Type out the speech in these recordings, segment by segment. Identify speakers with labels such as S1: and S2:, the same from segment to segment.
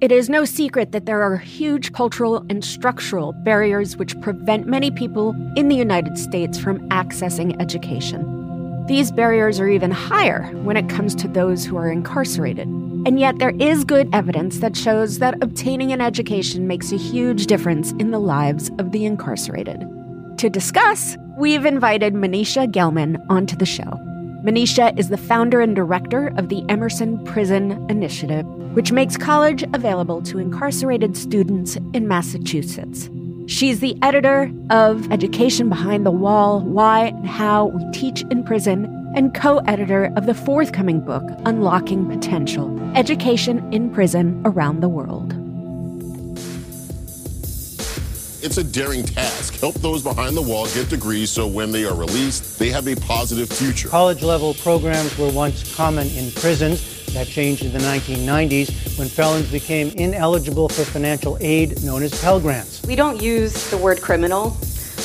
S1: It is no secret that there are huge cultural and structural barriers which prevent many people in the United States from accessing education. These barriers are even higher when it comes to those who are incarcerated. And yet, there is good evidence that shows that obtaining an education makes a huge difference in the lives of the incarcerated. To discuss, we've invited Mneesha Gellman onto the show. Mneesha is the founder and director of the Emerson Prison Initiative, which makes college available to incarcerated students in Massachusetts. She's the editor of Education Behind the Wall Why and How We Teach in Prison, and co editor of the forthcoming book, Unlocking Potential Education in Prison Around the World.
S2: It's a daring task. Help those behind the wall get degrees so when they are released, they have a positive future.
S3: College level programs were once common in prisons. That changed in the 1990s when felons became ineligible for financial aid known as Pell Grants.
S4: We don't use the word criminal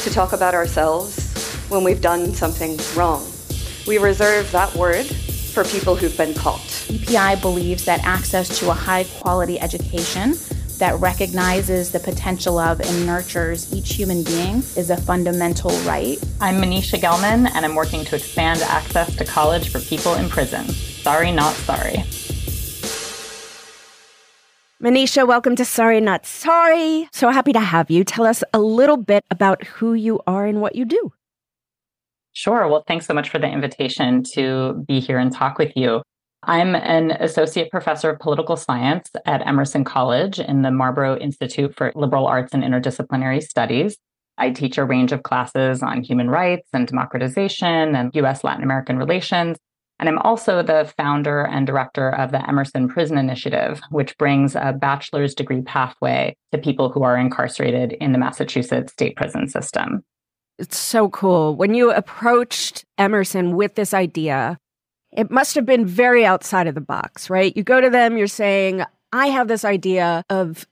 S4: to talk about ourselves when we've done something wrong. We reserve that word for people who've been caught.
S5: EPI believes that access to a high quality education that recognizes the potential of and nurtures each human being is a fundamental right.
S6: I'm Mneesha Gellman, and I'm working to expand access to college for people in prison. Sorry, not sorry.
S1: Mneesha, welcome to Sorry Not Sorry. So happy to have you. Tell us a little bit about who you are and what you do.
S6: Sure. Well, thanks so much for the invitation to be here and talk with you. I'm an associate professor of political science at Emerson College in the Marlboro Institute for Liberal Arts and Interdisciplinary Studies. I teach a range of classes on human rights and democratization and US Latin American relations. And I'm also the founder and director of the Emerson Prison Initiative, which brings a bachelor's degree pathway to people who are incarcerated in the Massachusetts state prison system.
S1: It's so cool. When you approached Emerson with this idea, it must have been very outside of the box, right? You go to them, you're saying, I have this idea of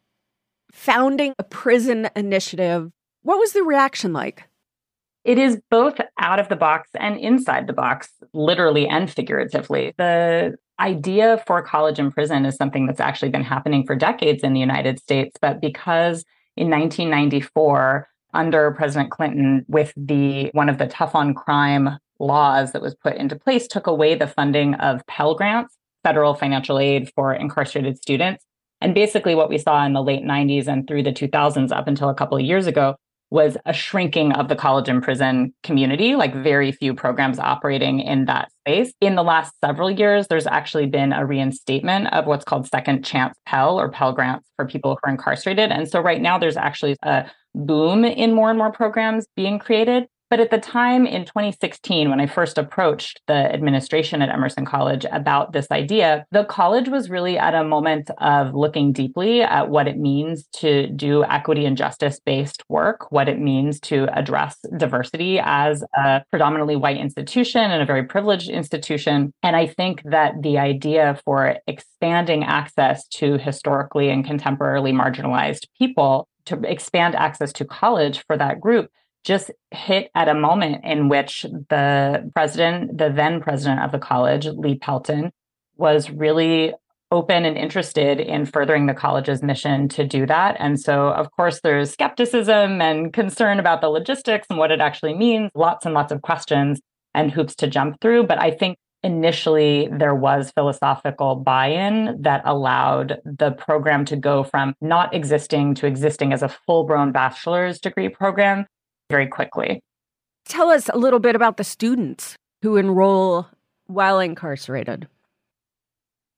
S1: founding a prison initiative. What was the reaction like?
S6: It is both out of the box and inside the box, literally and figuratively. The idea for college and prison is something that's actually been happening for decades in the United States. But because in 1994, under President Clinton, with the one of the tough on crime laws that was put into place, took away the funding of Pell Grants, federal financial aid for incarcerated students. And basically, what we saw in the late 90s and through the 2000s up until a couple of years ago was a shrinking of the college and prison community, like very few programs operating in that space. In the last several years, there's actually been a reinstatement of what's called second chance Pell or Pell grants for people who are incarcerated. And so right now, there's actually a boom in more and more programs being created. But at the time in 2016, when I first approached the administration at Emerson College about this idea, the college was really at a moment of looking deeply at what it means to do equity and justice based work, what it means to address diversity as a predominantly white institution and a very privileged institution. And I think that the idea for expanding access to historically and contemporarily marginalized people to expand access to college for that group just hit at a moment in which the president, the then president of the college, Lee Pelton, was really open and interested in furthering the college's mission to do that. And so, of course, there's skepticism and concern about the logistics and what it actually means, lots and lots of questions and hoops to jump through. But I think initially there was philosophical buy in that allowed the program to go from not existing to existing as a full blown bachelor's degree program very quickly.
S1: Tell us a little bit about the students who enroll while incarcerated.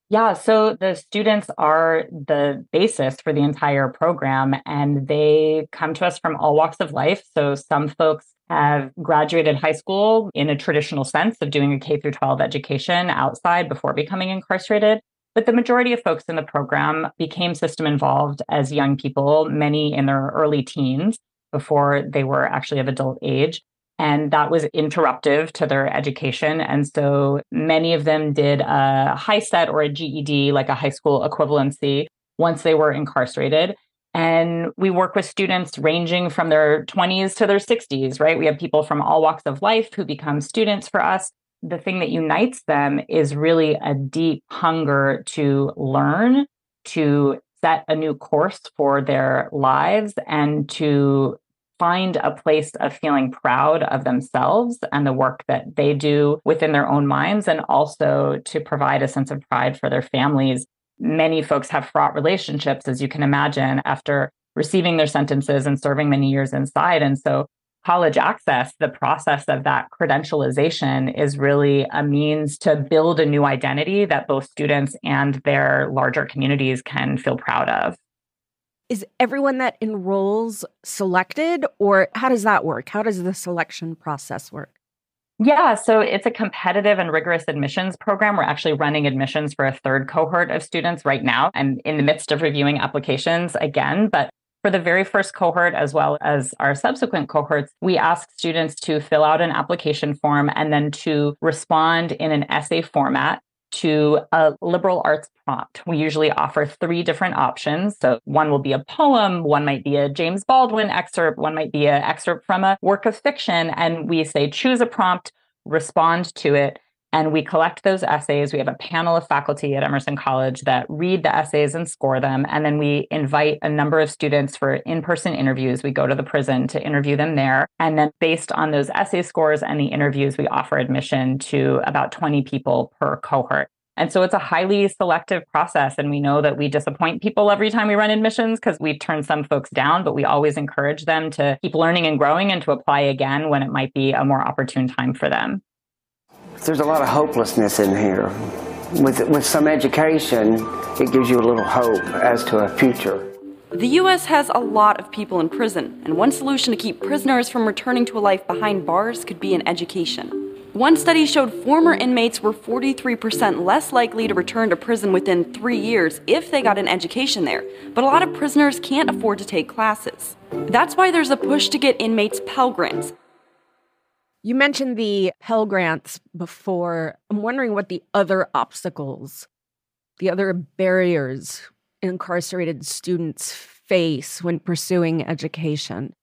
S6: Yeah, so the students are the basis for the entire program, and they come to us from all walks of life. So some folks have graduated high school in a traditional sense of doing a K through 12 education outside before becoming incarcerated. But the majority of folks in the program became system involved as young people, many in their early teens before they were actually of adult age. And that was interruptive to their education. And so many of them did a HiSET or a GED, like a high school equivalency, once they were incarcerated. And we work with students ranging from their 20s to their 60s, right? We have people from all walks of life who become students for us. The thing that unites them is really a deep hunger to learn, to set a new course for their lives, and to find a place of feeling proud of themselves and the work that they do within their own minds, and also to provide a sense of pride for their families many folks have fraught relationships, as you can imagine, after receiving their sentences and serving many years inside. And so, college access, the process of that credentialization is really a means to build a new identity that both students and their larger communities can feel proud of.
S1: Is everyone that enrolls selected, or how does that work? How does the selection process work?
S6: Yeah, so it's a competitive and rigorous admissions program. We're actually running admissions for a third cohort of students right now. I'm in the midst of reviewing applications again, but for the very first cohort, as well as our subsequent cohorts, we ask students to fill out an application form and then to respond in an essay format to a liberal arts prompt. We usually offer three different options. So one will be a poem, one might be a James Baldwin excerpt, one might be an excerpt from a work of fiction. And we say, choose a prompt, respond to it. And we collect those essays. We have a panel of faculty at Emerson College that read the essays and score them. And then we invite a number of students for in person interviews. We go to the prison to interview them there. And then, based on those essay scores and the interviews, we offer admission to about 20 people per cohort. And so it's a highly selective process. And we know that we disappoint people every time we run admissions because we turn some folks down, but we always encourage them to keep learning and growing and to apply again when it might be a more opportune time for them.
S7: There's a lot of hopelessness in here. With, with some education, it gives you a little hope as to a future.
S8: The U.S. has a lot of people in prison, and one solution to keep prisoners from returning to a life behind bars could be an education. One study showed former inmates were 43% less likely to return to prison within three years if they got an education there, but a lot of prisoners can't afford to take classes. That's why there's a push to get inmates Pell Grants.
S1: You mentioned the Pell Grants before. I'm wondering what the other obstacles, the other barriers incarcerated students face when pursuing education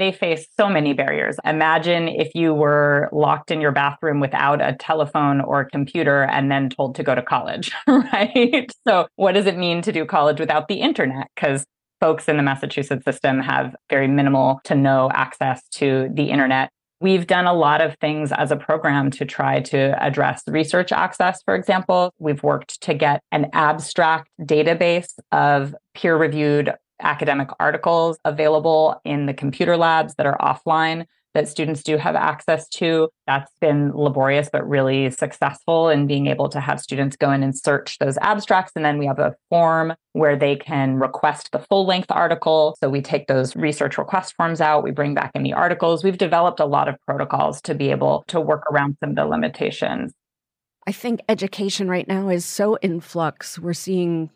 S6: they face so many barriers. Imagine if you were locked in your bathroom without a telephone or a computer and then told to go to college, right? So, what does it mean to do college without the internet? Because folks in the Massachusetts system have very minimal to no access to the internet. We've done a lot of things as a program to try to address research access, for example. We've worked to get an abstract database of peer reviewed academic articles available in the computer labs that are offline that students do have access to. That's been laborious, but really successful in being able to have students go in and search those abstracts. And then we have a form where they can request the full length article. So we take those research request forms out, we bring back in the articles. We've developed a lot of protocols to be able to work around some of the limitations.
S1: I think education right now is so in flux. We're seeing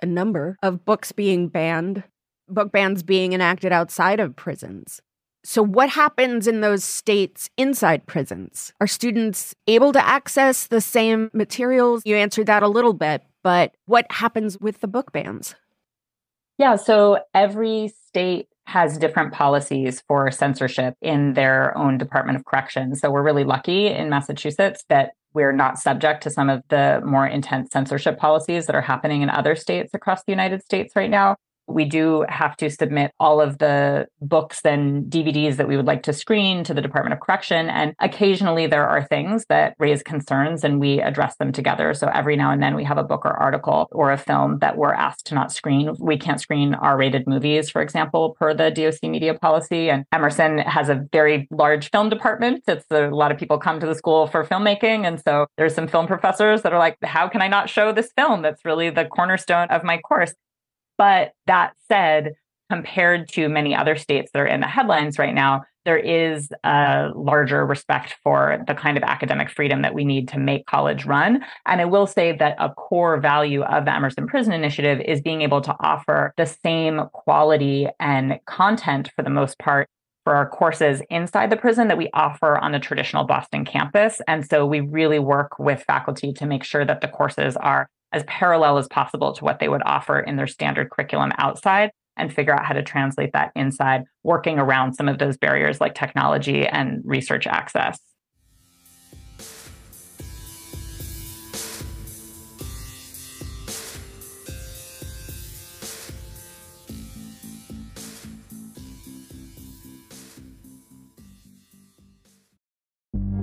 S1: a number of books being banned, book bans being enacted outside of prisons. So, what happens in those states inside prisons? Are students able to access the same materials? You answered that a little bit, but what happens with the book bans?
S6: Yeah, so every state has different policies for censorship in their own Department of Corrections. So, we're really lucky in Massachusetts that we're not subject to some of the more intense censorship policies that are happening in other states across the United States right now we do have to submit all of the books and DVDs that we would like to screen to the Department of Correction. And occasionally there are things that raise concerns and we address them together. So every now and then we have a book or article or a film that we're asked to not screen. We can't screen R rated movies, for example, per the DOC media policy. And Emerson has a very large film department. It's a, a lot of people come to the school for filmmaking. And so there's some film professors that are like, how can I not show this film? That's really the cornerstone of my course. But that said, compared to many other states that are in the headlines right now, there is a larger respect for the kind of academic freedom that we need to make college run. And I will say that a core value of the Emerson Prison Initiative is being able to offer the same quality and content for the most part for our courses inside the prison that we offer on the traditional Boston campus. And so we really work with faculty to make sure that the courses are as parallel as possible to what they would offer in their standard curriculum outside and figure out how to translate that inside, working around some of those barriers like technology and research access.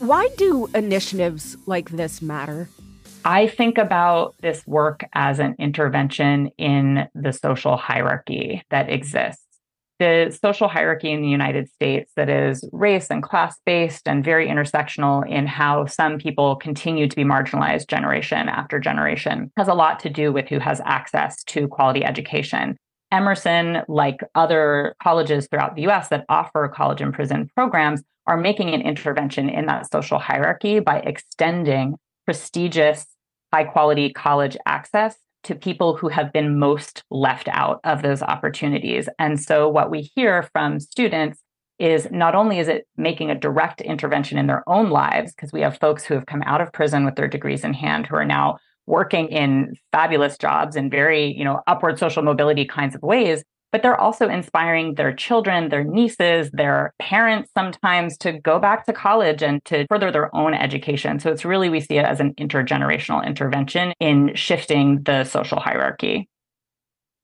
S1: Why do initiatives like this matter?
S6: I think about this work as an intervention in the social hierarchy that exists. The social hierarchy in the United States that is race and class based and very intersectional in how some people continue to be marginalized generation after generation has a lot to do with who has access to quality education. Emerson, like other colleges throughout the US that offer college and prison programs, are making an intervention in that social hierarchy by extending prestigious, high quality college access to people who have been most left out of those opportunities. And so, what we hear from students is not only is it making a direct intervention in their own lives, because we have folks who have come out of prison with their degrees in hand who are now working in fabulous jobs and very, you know, upward social mobility kinds of ways, but they're also inspiring their children, their nieces, their parents sometimes to go back to college and to further their own education. So it's really, we see it as an intergenerational intervention in shifting the social hierarchy.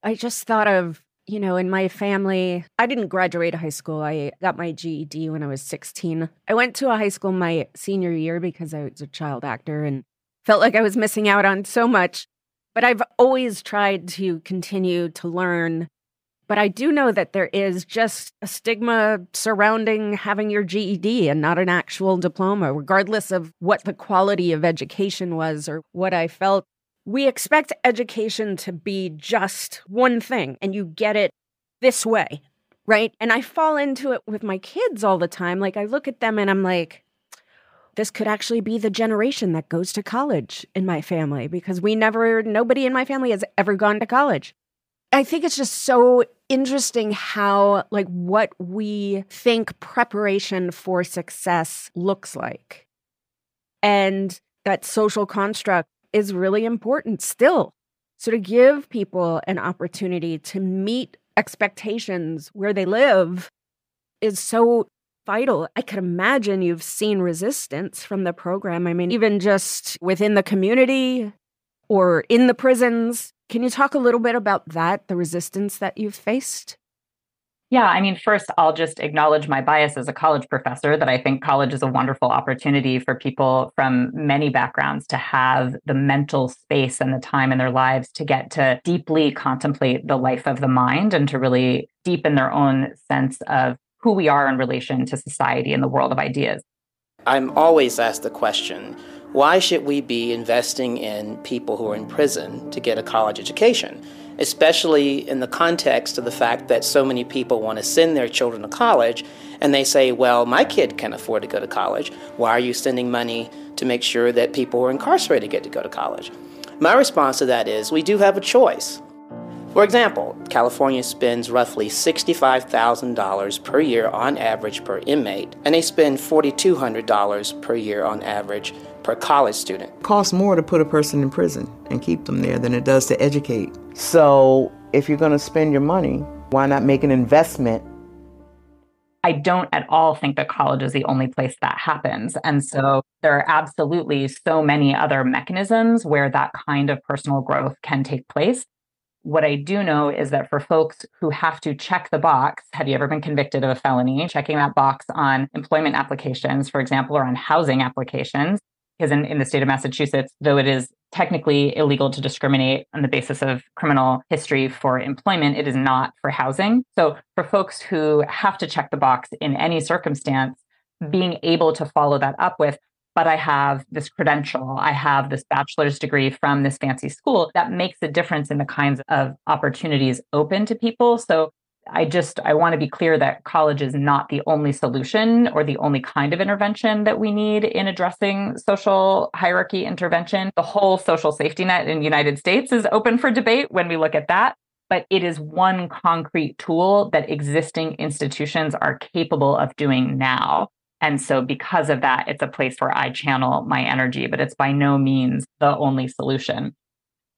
S1: I just thought of, you know, in my family, I didn't graduate high school. I got my GED when I was 16. I went to a high school my senior year because I was a child actor and felt like I was missing out on so much. But I've always tried to continue to learn but I do know that there is just a stigma surrounding having your GED and not an actual diploma, regardless of what the quality of education was or what I felt. We expect education to be just one thing, and you get it this way, right? And I fall into it with my kids all the time. Like, I look at them and I'm like, this could actually be the generation that goes to college in my family because we never, nobody in my family has ever gone to college. I think it's just so interesting how, like, what we think preparation for success looks like. And that social construct is really important still. So, to give people an opportunity to meet expectations where they live is so vital. I could imagine you've seen resistance from the program. I mean, even just within the community or in the prisons. Can you talk a little bit about that, the resistance that you've faced?
S6: Yeah, I mean, first, I'll just acknowledge my bias as a college professor that I think college is a wonderful opportunity for people from many backgrounds to have the mental space and the time in their lives to get to deeply contemplate the life of the mind and to really deepen their own sense of who we are in relation to society and the world of ideas.
S9: I'm always asked the question why should we be investing in people who are in prison to get a college education? especially in the context of the fact that so many people want to send their children to college and they say, well, my kid can afford to go to college. Why are you sending money to make sure that people who are incarcerated get to go to college? My response to that is we do have a choice. For example, California spends roughly $65,000 per year on average per inmate, and they spend $4,200 per year on average per college student.
S10: It costs more to put a person in prison and keep them there than it does to educate.
S11: So, if you're going to spend your money, why not make an investment?
S6: I don't at all think that college is the only place that happens. And so there are absolutely so many other mechanisms where that kind of personal growth can take place. What I do know is that for folks who have to check the box, have you ever been convicted of a felony? Checking that box on employment applications, for example, or on housing applications, because in, in the state of Massachusetts, though it is technically illegal to discriminate on the basis of criminal history for employment, it is not for housing. So for folks who have to check the box in any circumstance, being able to follow that up with, but I have this credential, I have this bachelor's degree from this fancy school, that makes a difference in the kinds of opportunities open to people. So I just I want to be clear that college is not the only solution or the only kind of intervention that we need in addressing social hierarchy intervention. The whole social safety net in the United States is open for debate when we look at that, but it is one concrete tool that existing institutions are capable of doing now. And so because of that, it's a place where I channel my energy, but it's by no means the only solution.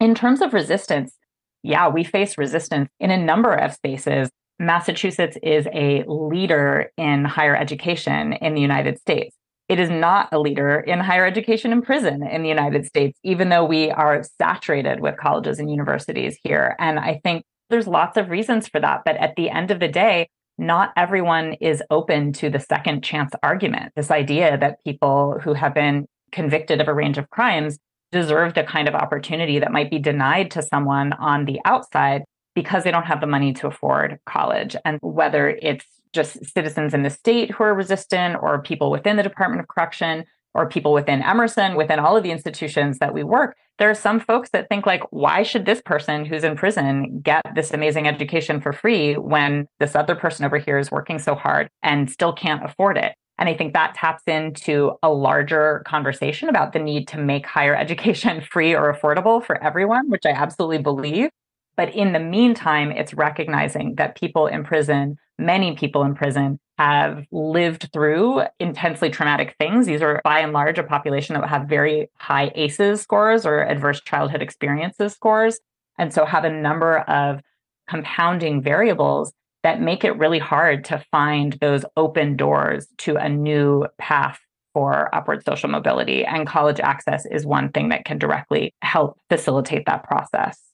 S6: In terms of resistance, yeah, we face resistance in a number of spaces. Massachusetts is a leader in higher education in the United States. It is not a leader in higher education in prison in the United States, even though we are saturated with colleges and universities here. And I think there's lots of reasons for that. But at the end of the day, not everyone is open to the second chance argument. This idea that people who have been convicted of a range of crimes deserve the kind of opportunity that might be denied to someone on the outside because they don't have the money to afford college. And whether it's just citizens in the state who are resistant or people within the Department of Correction or people within Emerson, within all of the institutions that we work, there are some folks that think like, why should this person who's in prison get this amazing education for free when this other person over here is working so hard and still can't afford it? And I think that taps into a larger conversation about the need to make higher education free or affordable for everyone, which I absolutely believe. But in the meantime, it's recognizing that people in prison, many people in prison, have lived through intensely traumatic things. These are by and large a population that have very high ACEs scores or adverse childhood experiences scores. And so have a number of compounding variables that make it really hard to find those open doors to a new path for upward social mobility. And college access is one thing that can directly help facilitate that process.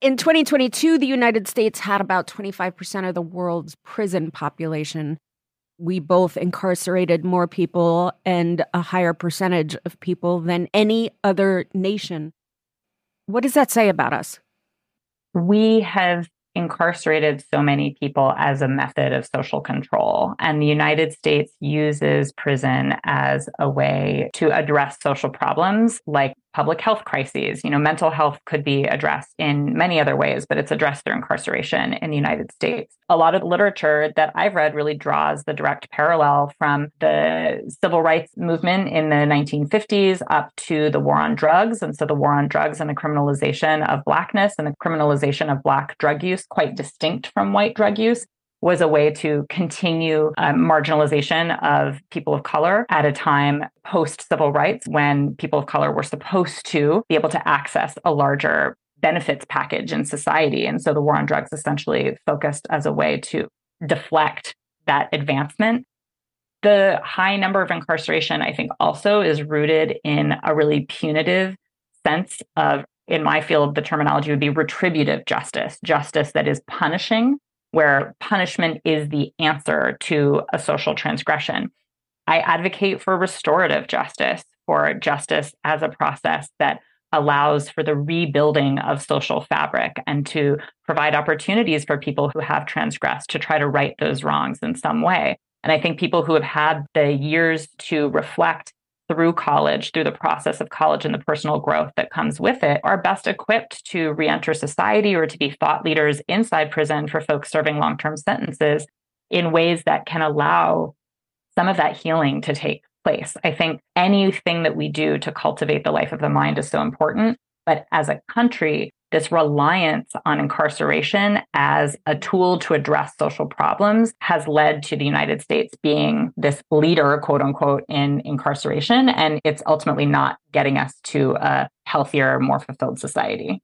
S1: In 2022, the United States had about 25% of the world's prison population. We both incarcerated more people and a higher percentage of people than any other nation. What does that say about us?
S6: We have incarcerated so many people as a method of social control. And the United States uses prison as a way to address social problems like public health crises. You know, mental health could be addressed in many other ways, but it's addressed through incarceration in the United States. A lot of literature that I've read really draws the direct parallel from the civil rights movement in the 1950s up to the war on drugs. And so the war on drugs and the criminalization of Blackness and the criminalization of Black drug use, quite distinct from white drug use. Was a way to continue uh, marginalization of people of color at a time post civil rights when people of color were supposed to be able to access a larger benefits package in society. And so the war on drugs essentially focused as a way to deflect that advancement. The high number of incarceration, I think, also is rooted in a really punitive sense of, in my field, the terminology would be retributive justice, justice that is punishing, where punishment is the answer to a social transgression. I advocate for restorative justice, for justice as a process that allows for the rebuilding of social fabric and to provide opportunities for people who have transgressed to try to right those wrongs in some way. And I think people who have had the years to reflect through college, through the process of college and the personal growth that comes with it, are best equipped to reenter society or to be thought leaders inside prison for folks serving long term sentences in ways that can allow some of that healing to take place. I think anything that we do to cultivate the life of the mind is so important. But as a country, this reliance on incarceration as a tool to address social problems has led to the United States being this leader, quote unquote, in incarceration. And it's ultimately not getting us to a healthier, more fulfilled society.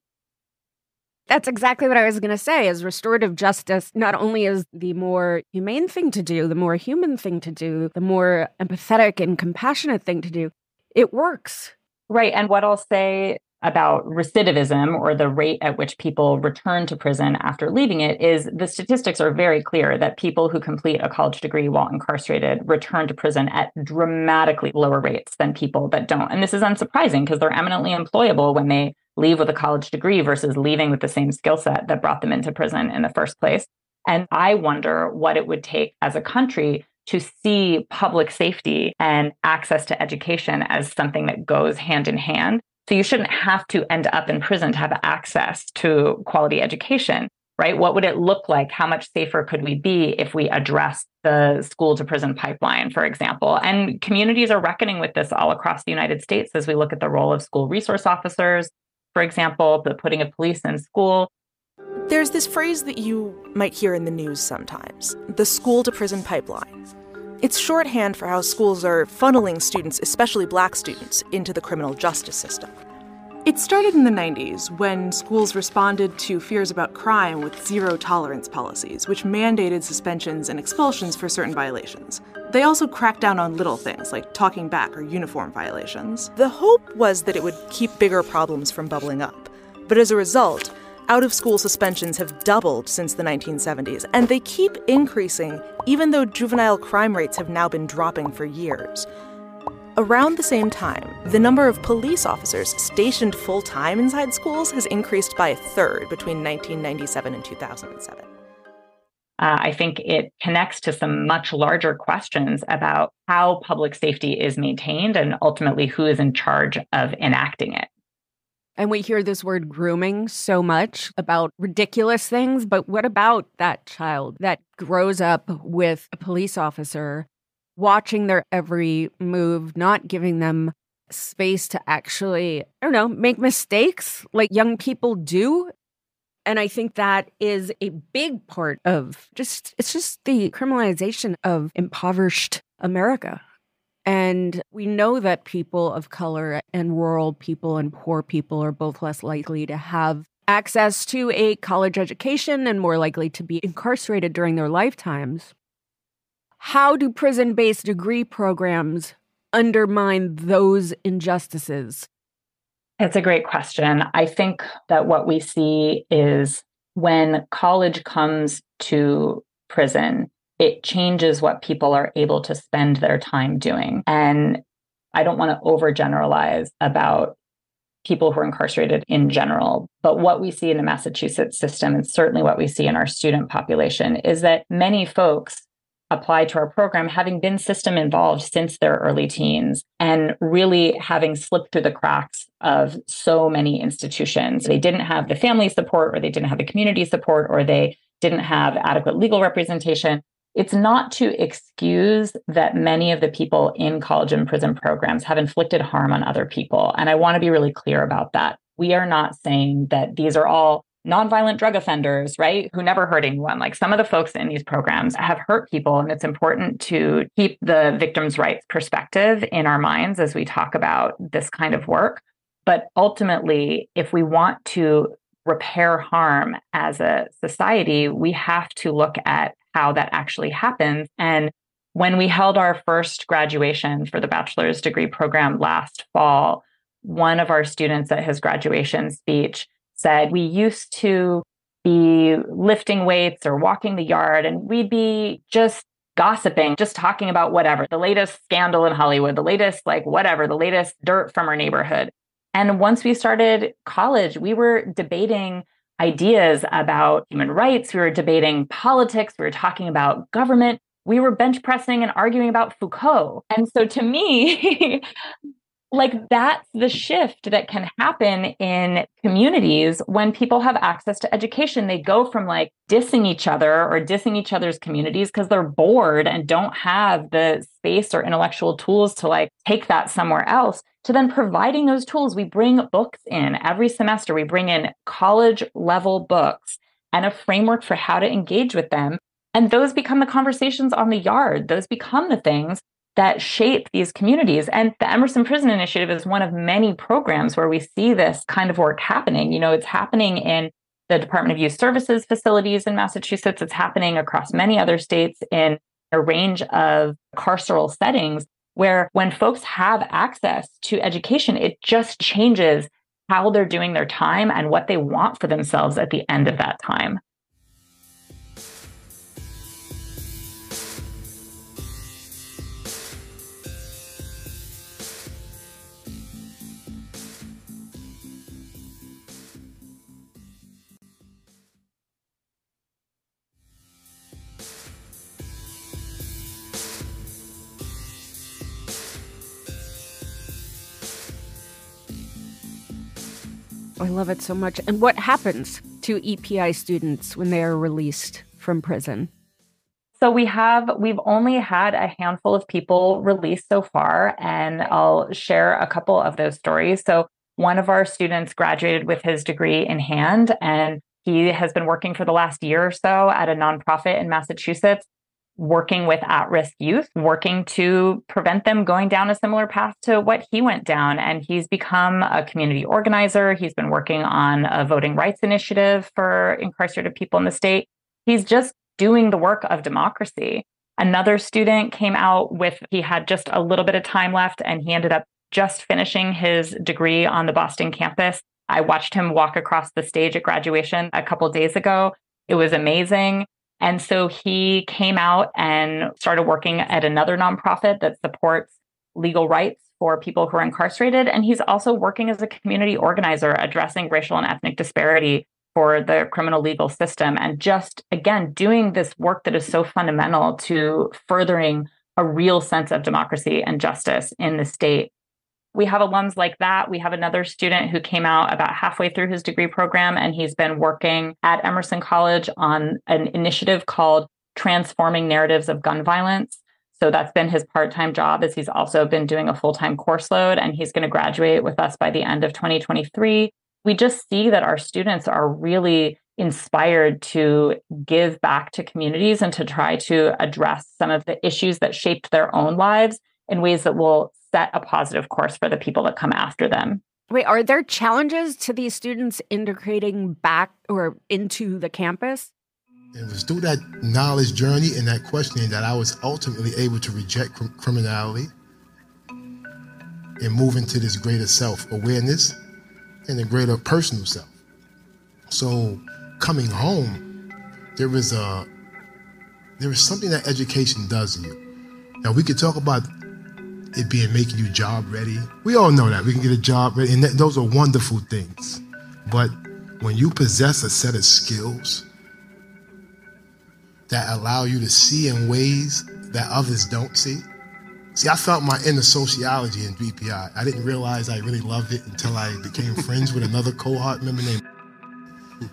S1: That's exactly what I was going to say is restorative justice not only is the more humane thing to do, the more human thing to do, the more empathetic and compassionate thing to do, it works.
S6: Right. And what I'll say about recidivism or the rate at which people return to prison after leaving it is the statistics are very clear that people who complete a college degree while incarcerated return to prison at dramatically lower rates than people that don't. And this is unsurprising because they're eminently employable when they leave with a college degree versus leaving with the same skill set that brought them into prison in the first place. And I wonder what it would take as a country to see public safety and access to education as something that goes hand in hand. So you shouldn't have to end up in prison to have access to quality education, right? What would it look like? How much safer could we be if we address the school to prison pipeline, for example? And communities are reckoning with this all across the United States as we look at the role of school resource officers, for example, the putting of police in school.
S12: There's this phrase that you might hear in the news sometimes the school to prison pipeline. It's shorthand for how schools are funneling students, especially black students, into the criminal justice system. It started in the 90s when schools responded to fears about crime with zero tolerance policies, which mandated suspensions and expulsions for certain violations. They also cracked down on little things like talking back or uniform violations. The hope was that it would keep bigger problems from bubbling up. But as a result, out of school suspensions have doubled since the 1970s, and they keep increasing even though juvenile crime rates have now been dropping for years. Around the same time, the number of police officers stationed full time inside schools has increased by a third between 1997 and 2007. Uh,
S6: I think it connects to some much larger questions about how public safety is maintained and ultimately who is in charge of enacting it.
S1: And we hear this word grooming so much about ridiculous things, but what about that child that grows up with a police officer watching their every move, not giving them space to actually, I don't know, make mistakes like young people do. And I think that is a big part of just, it's just the criminalization of impoverished America. And we know that people of color and rural people and poor people are both less likely to have access to a college education and more likely to be incarcerated during their lifetimes. How do prison based degree programs undermine those injustices?
S6: That's a great question. I think that what we see is when college comes to prison, it changes what people are able to spend their time doing. And I don't want to overgeneralize about people who are incarcerated in general. But what we see in the Massachusetts system, and certainly what we see in our student population, is that many folks apply to our program having been system involved since their early teens and really having slipped through the cracks of so many institutions. They didn't have the family support, or they didn't have the community support, or they didn't have adequate legal representation. It's not to excuse that many of the people in college and prison programs have inflicted harm on other people. And I want to be really clear about that. We are not saying that these are all nonviolent drug offenders, right? Who never hurt anyone. Like some of the folks in these programs have hurt people. And it's important to keep the victim's rights perspective in our minds as we talk about this kind of work. But ultimately, if we want to repair harm as a society, we have to look at how that actually happens. And when we held our first graduation for the bachelor's degree program last fall, one of our students at his graduation speech said, We used to be lifting weights or walking the yard, and we'd be just gossiping, just talking about whatever the latest scandal in Hollywood, the latest, like whatever, the latest dirt from our neighborhood. And once we started college, we were debating ideas about human rights. We were debating politics. We were talking about government. We were bench pressing and arguing about Foucault. And so to me, like that's the shift that can happen in communities when people have access to education they go from like dissing each other or dissing each other's communities because they're bored and don't have the space or intellectual tools to like take that somewhere else to then providing those tools we bring books in every semester we bring in college level books and a framework for how to engage with them and those become the conversations on the yard those become the things that shape these communities. And the Emerson Prison Initiative is one of many programs where we see this kind of work happening. You know, it's happening in the Department of Youth Services facilities in Massachusetts. It's happening across many other states in a range of carceral settings where when folks have access to education, it just changes how they're doing their time and what they want for themselves at the end of that time.
S1: I love it so much. And what happens to EPI students when they are released from prison?
S6: So we have we've only had a handful of people released so far and I'll share a couple of those stories. So one of our students graduated with his degree in hand and he has been working for the last year or so at a nonprofit in Massachusetts working with at risk youth, working to prevent them going down a similar path to what he went down. And he's become a community organizer. He's been working on a voting rights initiative for incarcerated people in the state. He's just doing the work of democracy. Another student came out with, he had just a little bit of time left and he ended up just finishing his degree on the Boston campus. I watched him walk across the stage at graduation a couple days ago. It was amazing. And so he came out and started working at another nonprofit that supports legal rights for people who are incarcerated. And he's also working as a community organizer addressing racial and ethnic disparity for the criminal legal system. And just again, doing this work that is so fundamental to furthering a real sense of democracy and justice in the state we have alums like that. We have another student who came out about halfway through his degree program, and he's been working at Emerson College on an initiative called Transforming Narratives of Gun Violence. So that's been his part time job, as he's also been doing a full time course load, and he's going to graduate with us by the end of 2023. We just see that our students are really inspired to give back to communities and to try to address some of the issues that shaped their own lives in ways that will set a positive course for the people that come after them.
S1: Wait, are there challenges to these students integrating back or into the campus?
S13: It was through that knowledge journey and that questioning that I was ultimately able to reject cr- criminality and move into this greater self awareness and a greater personal self. So, coming home, there was a there is something that education does in you. Now we could talk about it being making you job ready. We all know that we can get a job ready, and that, those are wonderful things. But when you possess a set of skills that allow you to see in ways that others don't see. See, I felt my inner sociology in BPI. I didn't realize I really loved it until I became friends with another cohort member named.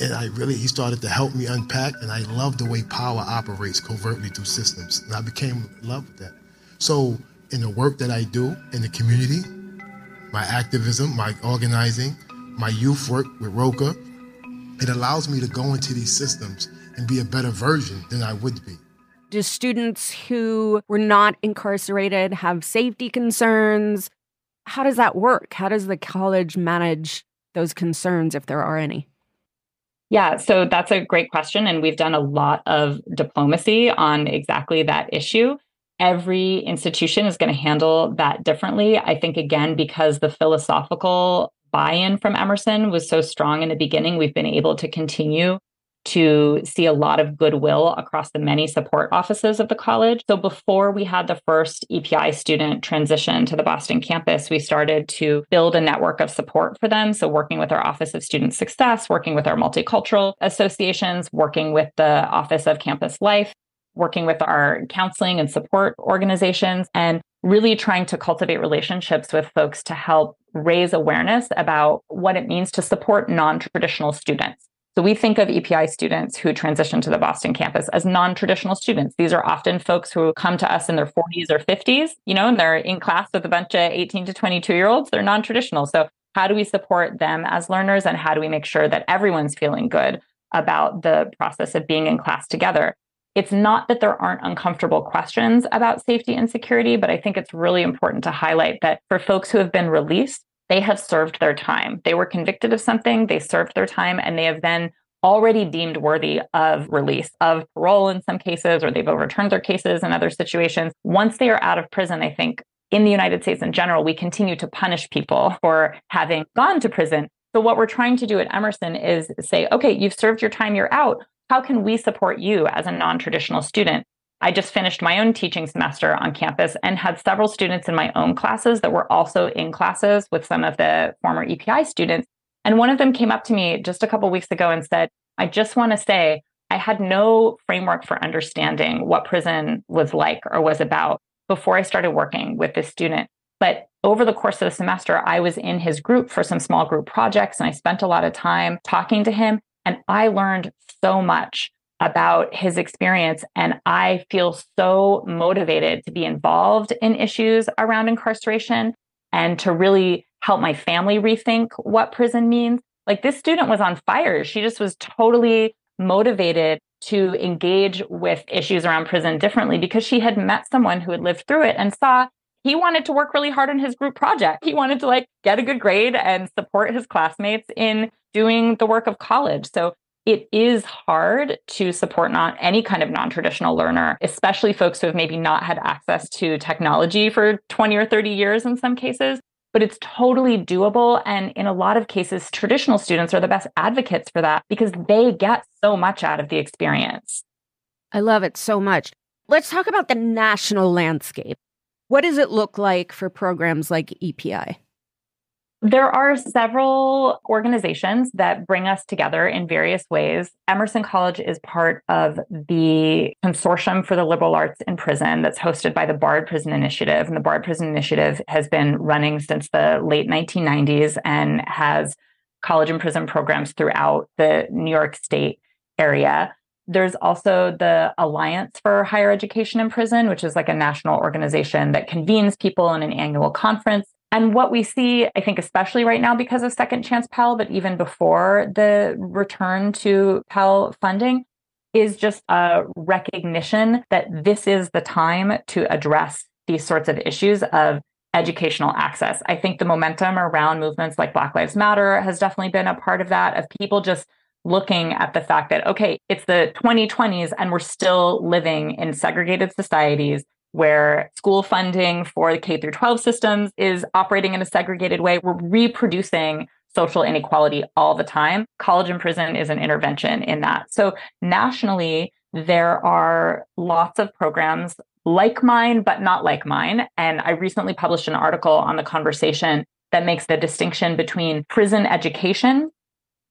S13: And I really, he started to help me unpack, and I love the way power operates covertly through systems. And I became in love with that. So in the work that I do in the community, my activism, my organizing, my youth work with Roca, It allows me to go into these systems and be a better version than I would be.
S1: Do students who were not incarcerated have safety concerns? How does that work? How does the college manage those concerns if there are any?
S6: Yeah, so that's a great question. And we've done a lot of diplomacy on exactly that issue. Every institution is going to handle that differently. I think, again, because the philosophical buy in from Emerson was so strong in the beginning, we've been able to continue to see a lot of goodwill across the many support offices of the college. So before we had the first EPI student transition to the Boston campus, we started to build a network of support for them. So working with our Office of Student Success, working with our multicultural associations, working with the Office of Campus Life, working with our counseling and support organizations, and really trying to cultivate relationships with folks to help raise awareness about what it means to support non traditional students. So we think of EPI students who transition to the Boston campus as non-traditional students. These are often folks who come to us in their 40s or 50s, you know, and they're in class with a bunch of 18 to 22 year olds. They're non-traditional. So how do we support them as learners and how do we make sure that everyone's feeling good about the process of being in class together? It's not that there aren't uncomfortable questions about safety and security, but I think it's really important to highlight that for folks who have been released, they have served their time. They were convicted of something, they served their time, and they have then already deemed worthy of release, of parole in some cases, or they've overturned their cases in other situations. Once they are out of prison, I think in the United States in general, we continue to punish people for having gone to prison. So, what we're trying to do at Emerson is say, okay, you've served your time, you're out. How can we support you as a non traditional student? I just finished my own teaching semester on campus and had several students in my own classes that were also in classes with some of the former EPI students. And one of them came up to me just a couple weeks ago and said, I just want to say I had no framework for understanding what prison was like or was about before I started working with this student. But over the course of the semester, I was in his group for some small group projects and I spent a lot of time talking to him. And I learned so much about his experience. And I feel so motivated to be involved in issues around incarceration and to really help my family rethink what prison means. Like this student was on fire. She just was totally motivated to engage with issues around prison differently because she had met someone who had lived through it and saw he wanted to work really hard on his group project. He wanted to like get a good grade and support his classmates in doing the work of college. So it is hard to support not any kind of non-traditional learner, especially folks who have maybe not had access to technology for 20 or 30 years in some cases. But it's totally doable. And in a lot of cases, traditional students are the best advocates for that because they get so much out of the experience.
S1: I love it so much. Let's talk about the national landscape. What does it look like for programs like EPI?
S6: There are several organizations that bring us together in various ways. Emerson College is part of the Consortium for the Liberal Arts in Prison that's hosted by the Bard Prison Initiative. And the Bard Prison Initiative has been running since the late 1990s and has college and prison programs throughout the New York State area. There's also the Alliance for Higher Education in Prison, which is like a national organization that convenes people in an annual conference and what we see, I think, especially right now because of Second Chance Pell, but even before the return to Pell funding, is just a recognition that this is the time to address these sorts of issues of educational access. I think the momentum around movements like Black Lives Matter has definitely been a part of that, of people just looking at the fact that, okay, it's the 2020s and we're still living in segregated societies where school funding for the K through 12 systems is operating in a segregated way. We're reproducing social inequality all the time. College and prison is an intervention in that. So nationally, there are lots of programs like mine, but not like mine. And I recently published an article on the conversation that makes the distinction between prison education,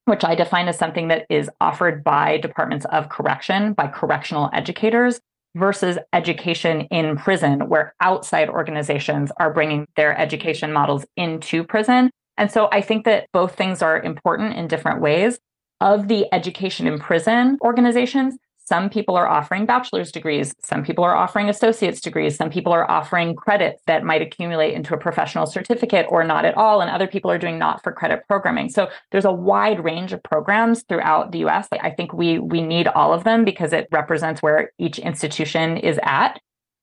S6: which I define as something that is offered by departments of correction, by correctional educators, versus education in prison, where outside organizations are bringing their education models into prison. And so I think that both things are important in different ways. Of the education in prison organizations, some people are offering bachelor's degrees, some people are offering associate's degrees, some people are offering credits that might accumulate into a professional certificate or not at all, and other people are doing not for credit programming. So there's a wide range of programs throughout the US. I think we we need all of them because it represents where each institution is at.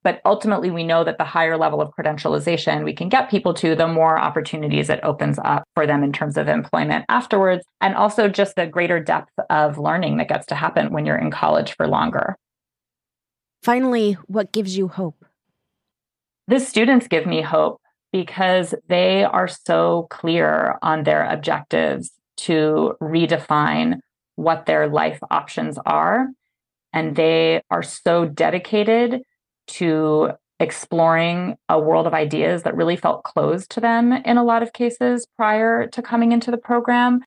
S6: But ultimately, we know that the higher level of credentialization we can get people to, the more opportunities it opens up for them in terms of employment afterwards, and also just the greater depth of learning that gets to happen when you're in college for longer.
S1: Finally, what gives you hope?
S6: The students give me hope because they are so clear on their objectives to redefine what their life options are. And they are so dedicated to exploring a world of ideas that really felt closed to them in a lot of cases prior to coming into the program.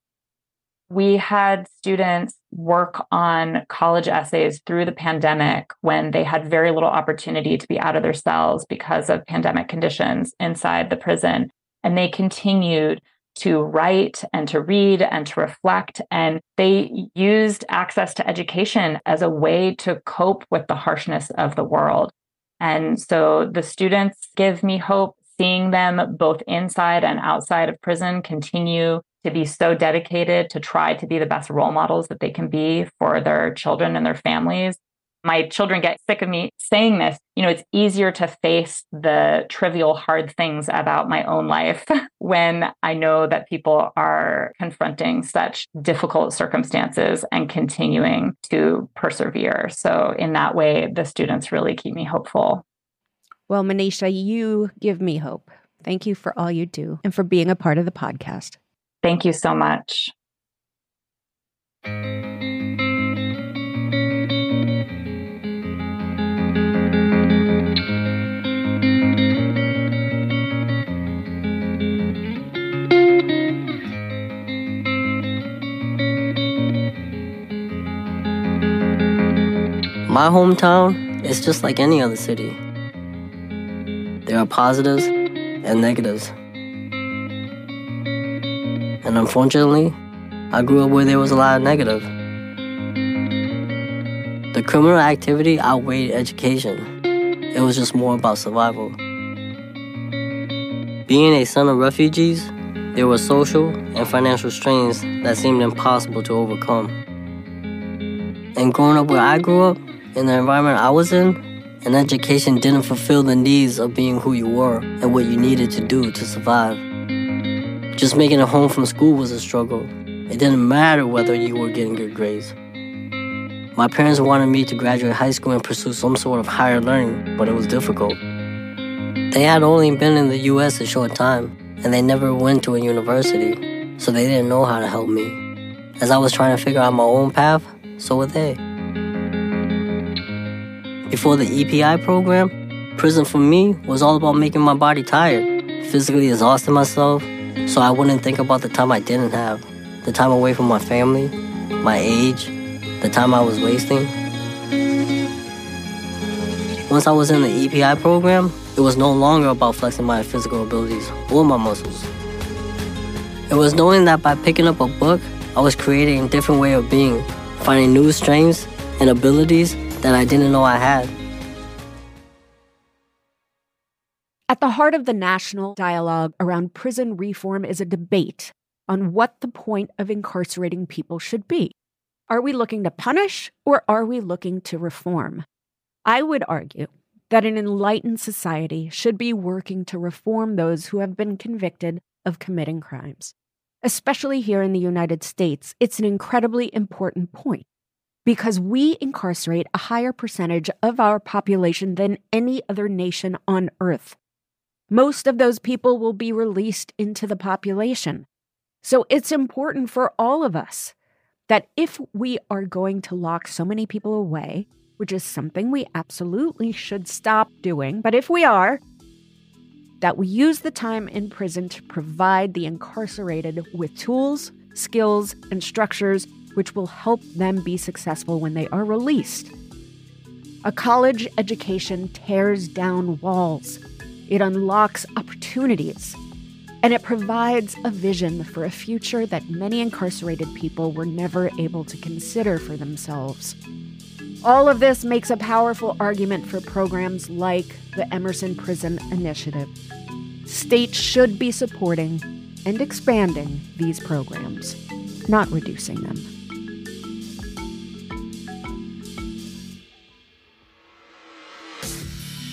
S6: We had students work on college essays through the pandemic when they had very little opportunity to be out of their cells because of pandemic conditions inside the prison. And they continued to write and to read and to reflect. And they used access to education as a way to cope with the harshness of the world. And so the students give me hope seeing them both inside and outside of prison continue to be so dedicated to try to be the best role models that they can be for their children and their families my children get sick of me saying this, you know, it's easier to face the trivial, hard things about my own life when I know that people are confronting such difficult circumstances and continuing to persevere. So, in that way, the students really keep me hopeful.
S1: Well, Mneesha, you give me hope. Thank you for all you do and for being a part of the podcast.
S6: Thank you so much.
S14: My hometown is just like any other city. There are positives and negatives. And unfortunately, I grew up where there was a lot of negative. The criminal activity outweighed education. It was just more about survival. Being a son of refugees, there were social and financial strains that seemed impossible to overcome. And growing up where I grew up, in the environment I was in, an education didn't fulfill the needs of being who you were and what you needed to do to survive. Just making it home from school was a struggle. It didn't matter whether you were getting good grades. My parents wanted me to graduate high school and pursue some sort of higher learning, but it was difficult. They had only been in the US a short time, and they never went to a university, so they didn't know how to help me. As I was trying to figure out my own path, so were they. Before the EPI program, prison for me was all about making my body tired, physically exhausting myself, so I wouldn't think about the time I didn't have, the time away from my family, my age, the time I was wasting. Once I was in the EPI program, it was no longer about flexing my physical abilities or my muscles. It was knowing that by picking up a book, I was creating a different way of being, finding new strengths and abilities that I didn't know I had.
S1: At the heart of the national dialogue around prison reform is a debate on what the point of incarcerating people should be. Are we looking to punish or are we looking to reform? I would argue that an enlightened society should be working to reform those who have been convicted of committing crimes. Especially here in the United States, it's an incredibly important point because we incarcerate a higher percentage of our population than any other nation on earth. Most of those people will be released into the population. So it's important for all of us that if we are going to lock so many people away, which is something we absolutely should stop doing, but if we are, that we use the time in prison to provide the incarcerated with tools, skills, and structures which will help them be successful when they are released. A college education tears down walls, it unlocks opportunities, and it provides a vision for a future that many incarcerated people were never able to consider for themselves. All of this makes a powerful argument for programs like the Emerson Prison Initiative. States should be supporting and expanding these programs, not reducing them.